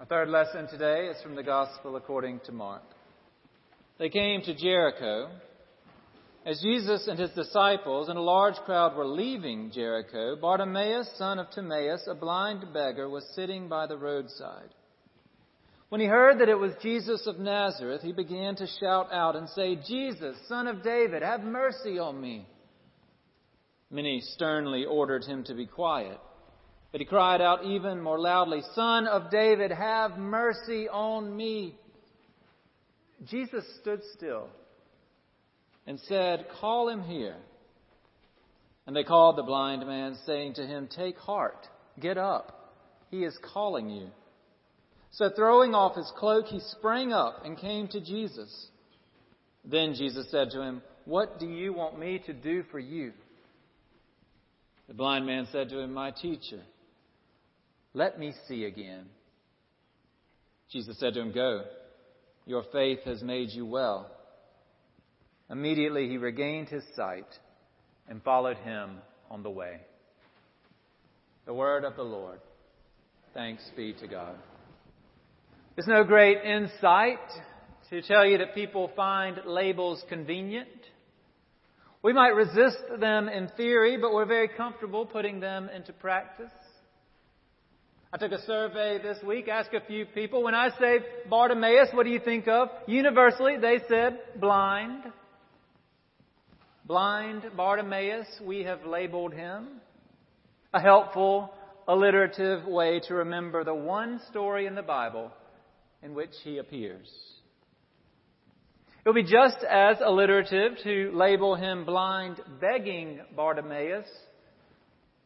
Our third lesson today is from the Gospel according to Mark. They came to Jericho. As Jesus and his disciples and a large crowd were leaving Jericho, Bartimaeus, son of Timaeus, a blind beggar, was sitting by the roadside. When he heard that it was Jesus of Nazareth, he began to shout out and say, Jesus, son of David, have mercy on me. Many sternly ordered him to be quiet. But he cried out even more loudly, Son of David, have mercy on me. Jesus stood still and said, Call him here. And they called the blind man, saying to him, Take heart, get up. He is calling you. So throwing off his cloak, he sprang up and came to Jesus. Then Jesus said to him, What do you want me to do for you? The blind man said to him, My teacher, let me see again. Jesus said to him, Go. Your faith has made you well. Immediately he regained his sight and followed him on the way. The word of the Lord. Thanks be to God. There's no great insight to tell you that people find labels convenient. We might resist them in theory, but we're very comfortable putting them into practice. I took a survey this week, asked a few people, when I say Bartimaeus, what do you think of? Universally, they said blind. Blind Bartimaeus, we have labeled him. A helpful, alliterative way to remember the one story in the Bible in which he appears. It would be just as alliterative to label him blind, begging Bartimaeus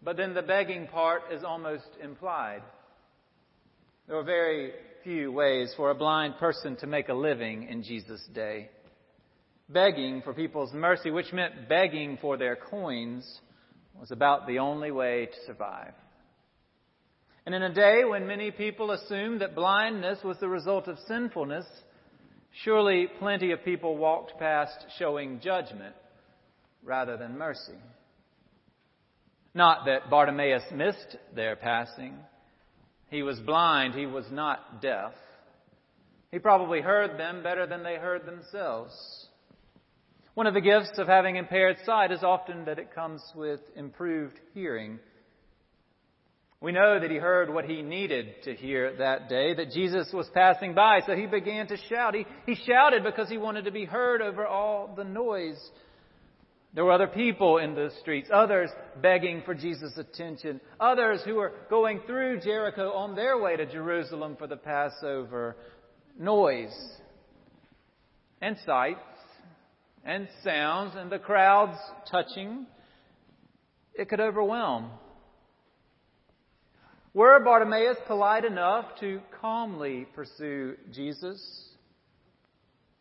but then the begging part is almost implied. There were very few ways for a blind person to make a living in Jesus' day. Begging for people's mercy, which meant begging for their coins, was about the only way to survive. And in a day when many people assumed that blindness was the result of sinfulness, surely plenty of people walked past showing judgment rather than mercy. Not that Bartimaeus missed their passing. He was blind, he was not deaf. He probably heard them better than they heard themselves. One of the gifts of having impaired sight is often that it comes with improved hearing. We know that he heard what he needed to hear that day, that Jesus was passing by, so he began to shout. He, he shouted because he wanted to be heard over all the noise there were other people in the streets, others begging for Jesus' attention, others who were going through Jericho on their way to Jerusalem for the Passover. Noise and sights and sounds and the crowds touching, it could overwhelm. Were Bartimaeus polite enough to calmly pursue Jesus,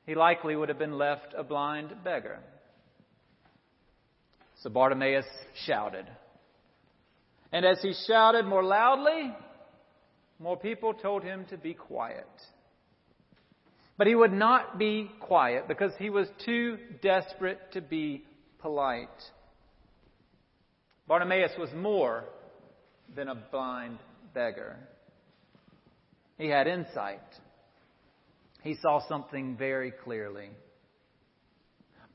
he likely would have been left a blind beggar. So Bartimaeus shouted. And as he shouted more loudly, more people told him to be quiet. But he would not be quiet because he was too desperate to be polite. Bartimaeus was more than a blind beggar. He had insight. He saw something very clearly.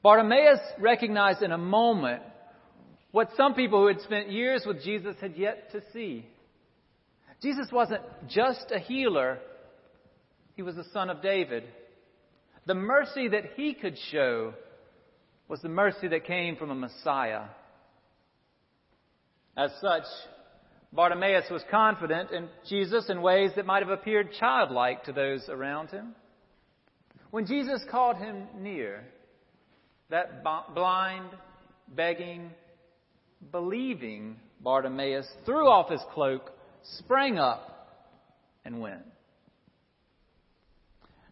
Bartimaeus recognized in a moment what some people who had spent years with Jesus had yet to see. Jesus wasn't just a healer, he was the son of David. The mercy that he could show was the mercy that came from a Messiah. As such, Bartimaeus was confident in Jesus in ways that might have appeared childlike to those around him. When Jesus called him near, that blind, begging, believing Bartimaeus threw off his cloak, sprang up, and went.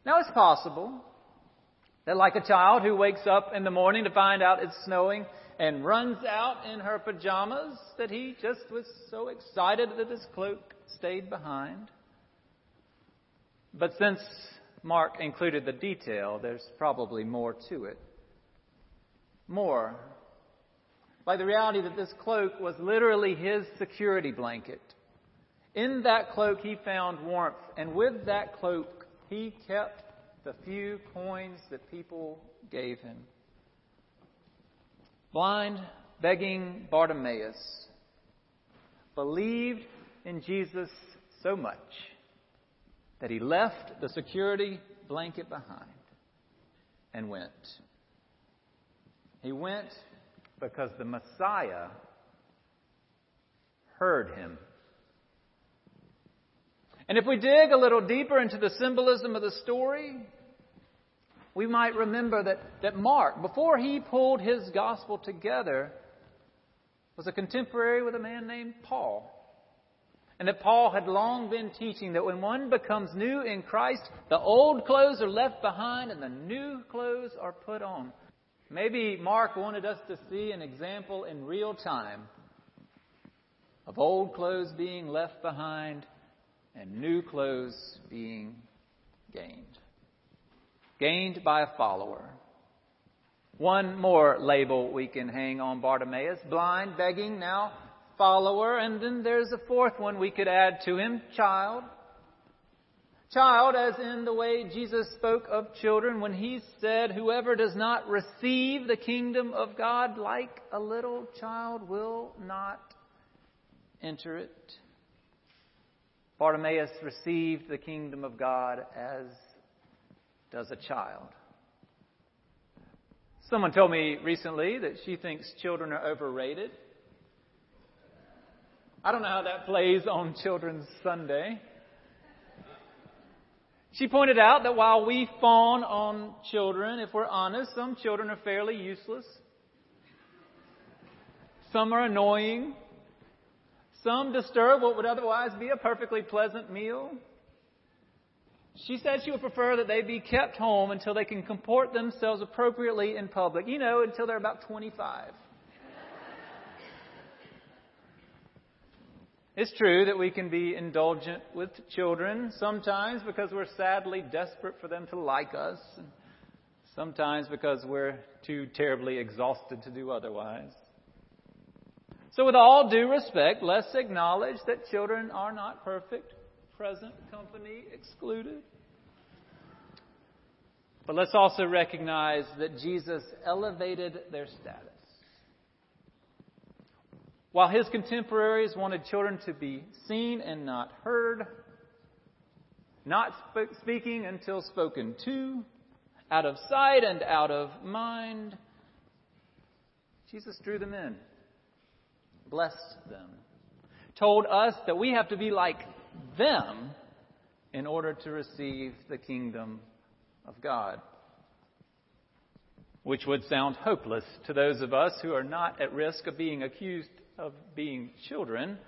Now it's possible that, like a child who wakes up in the morning to find out it's snowing and runs out in her pajamas, that he just was so excited that his cloak stayed behind. But since Mark included the detail, there's probably more to it. More by the reality that this cloak was literally his security blanket. In that cloak he found warmth, and with that cloak he kept the few coins that people gave him. Blind, begging Bartimaeus believed in Jesus so much that he left the security blanket behind and went. He went because the Messiah heard him. And if we dig a little deeper into the symbolism of the story, we might remember that, that Mark, before he pulled his gospel together, was a contemporary with a man named Paul. And that Paul had long been teaching that when one becomes new in Christ, the old clothes are left behind and the new clothes are put on. Maybe Mark wanted us to see an example in real time of old clothes being left behind and new clothes being gained. Gained by a follower. One more label we can hang on Bartimaeus blind, begging, now follower. And then there's a fourth one we could add to him child. Child, as in the way Jesus spoke of children when he said, Whoever does not receive the kingdom of God like a little child will not enter it. Bartimaeus received the kingdom of God as does a child. Someone told me recently that she thinks children are overrated. I don't know how that plays on Children's Sunday. She pointed out that while we fawn on children, if we're honest, some children are fairly useless. Some are annoying. Some disturb what would otherwise be a perfectly pleasant meal. She said she would prefer that they be kept home until they can comport themselves appropriately in public. You know, until they're about 25. It's true that we can be indulgent with children sometimes because we're sadly desperate for them to like us, and sometimes because we're too terribly exhausted to do otherwise. So, with all due respect, let's acknowledge that children are not perfect, present company excluded. But let's also recognize that Jesus elevated their status. While his contemporaries wanted children to be seen and not heard, not speaking until spoken to, out of sight and out of mind, Jesus drew them in, blessed them, told us that we have to be like them in order to receive the kingdom of God. Which would sound hopeless to those of us who are not at risk of being accused of being children,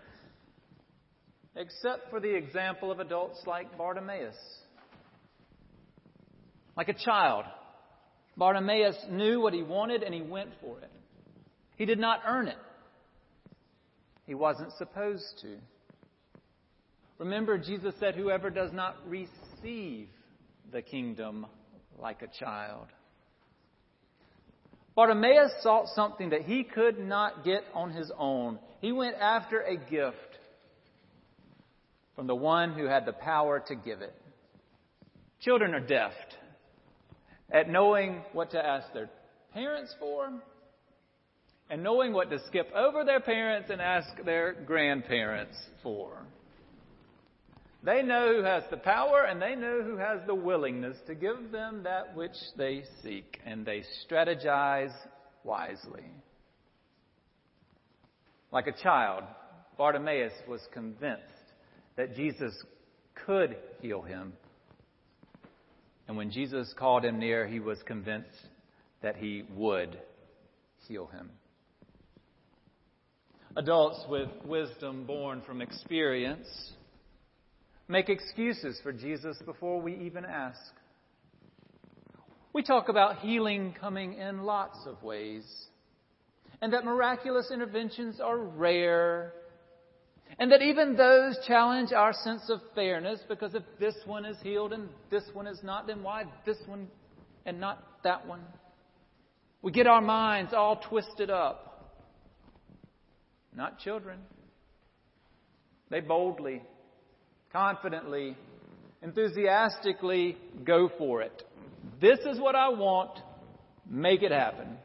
except for the example of adults like Bartimaeus. Like a child, Bartimaeus knew what he wanted and he went for it. He did not earn it. He wasn't supposed to. Remember, Jesus said, Whoever does not receive the kingdom like a child Bartimaeus sought something that he could not get on his own. He went after a gift from the one who had the power to give it. Children are deft at knowing what to ask their parents for and knowing what to skip over their parents and ask their grandparents for. They know who has the power and they know who has the willingness to give them that which they seek, and they strategize wisely. Like a child, Bartimaeus was convinced that Jesus could heal him. And when Jesus called him near, he was convinced that he would heal him. Adults with wisdom born from experience make excuses for Jesus before we even ask. We talk about healing coming in lots of ways, and that miraculous interventions are rare, and that even those challenge our sense of fairness because if this one is healed and this one is not, then why this one and not that one? We get our minds all twisted up. Not children. They boldly confidently, enthusiastically go for it. This is what I want. Make it happen.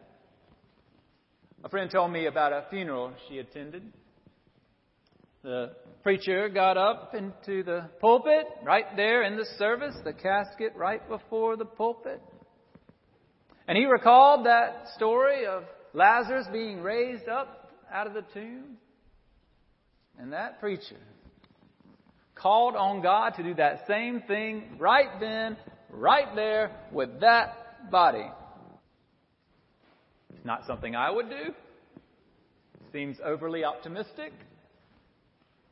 A friend told me about a funeral she attended. The preacher got up into the pulpit, right there in the service, the casket right before the pulpit. And he recalled that story of Lazarus being raised up out of the tomb. And that preacher called on God to do that same thing right then, right there, with that body. It's not something I would do. Seems overly optimistic.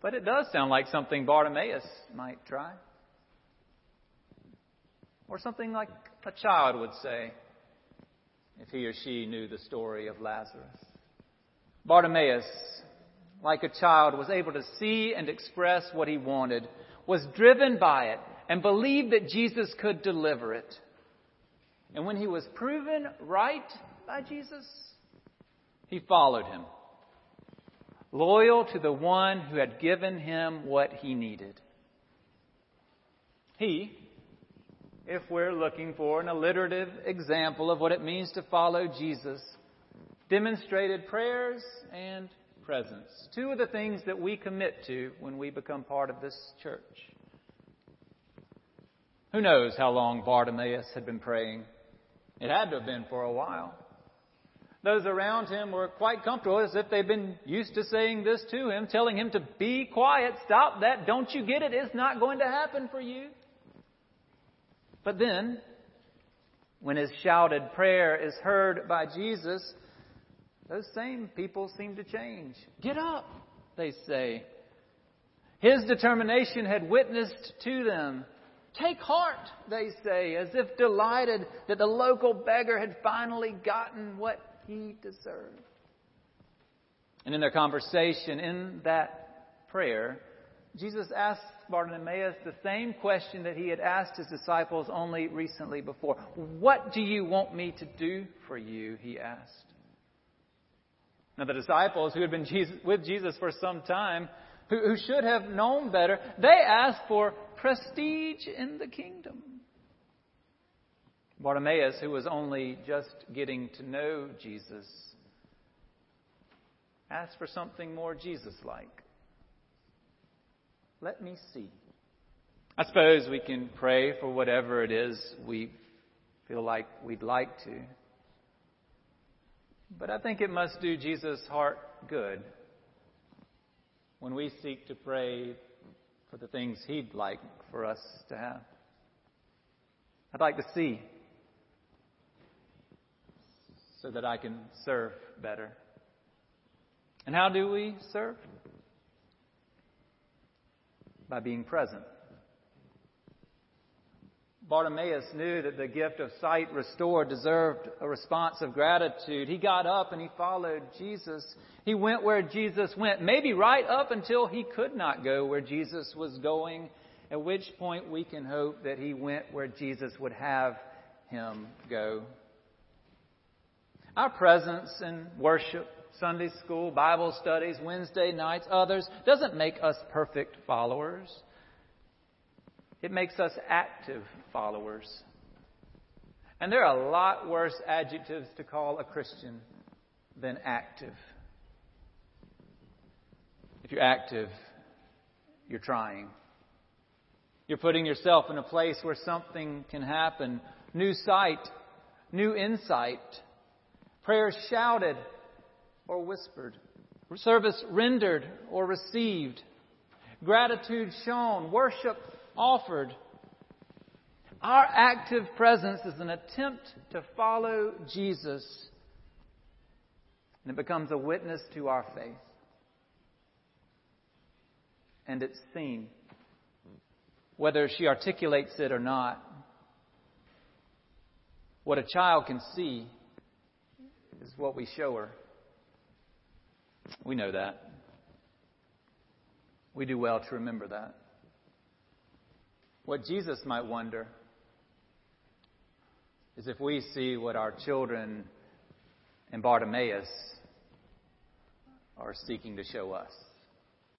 But it does sound like something Bartimaeus might try. Or something like a child would say if he or she knew the story of Lazarus. Bartimaeus, like a child, was able to see and express what he wanted, was driven by it, and believed that Jesus could deliver it. And when he was proven right by Jesus, he followed him loyal to the one who had given him what he needed. He, if we're looking for an alliterative example of what it means to follow Jesus, demonstrated prayers and presence. Two of the things that we commit to when we become part of this church. Who knows how long Bartimaeus had been praying? It had to have been for a while. Those around him were quite comfortable as if they'd been used to saying this to him, telling him to be quiet, stop that, don't you get it, it's not going to happen for you. But then, when his shouted prayer is heard by Jesus, those same people seem to change. Get up, they say. His determination had witnessed to them. Take heart, they say, as if delighted that the local beggar had finally gotten what he deserved. And in their conversation, in that prayer, Jesus asked Bartimaeus the same question that he had asked his disciples only recently before. What do you want me to do for you? He asked. Now, the disciples who had been Jesus, with Jesus for some time, who, who should have known better, they asked for prestige in the kingdom. Bartimaeus, who was only just getting to know Jesus, asked for something more Jesus like. Let me see. I suppose we can pray for whatever it is we feel like we'd like to. But I think it must do Jesus' heart good when we seek to pray for the things He'd like for us to have. I'd like to see so that I can serve better. And how do we serve? By being present. Bartimaeus knew that the gift of sight restored deserved a response of gratitude. He got up and he followed Jesus. He went where Jesus went, maybe right up until he could not go where Jesus was going, at which point we can hope that he went where Jesus would have him go. Our presence in worship, Sunday school, Bible studies, Wednesday nights, others, doesn't make us perfect followers. It makes us active followers. And there are a lot worse adjectives to call a Christian than active. If you're active, you're trying. You're putting yourself in a place where something can happen. New sight, new insight, prayers shouted or whispered, service rendered or received, gratitude shown, worship offered. Our active presence is an attempt to follow Jesus, and it becomes a witness to our faith. And it's seen, whether she articulates it or not. What a child can see is what we show her. We know that. We do well to remember that. What Jesus might wonder is if we see what our children and Bartimaeus are seeking to show us.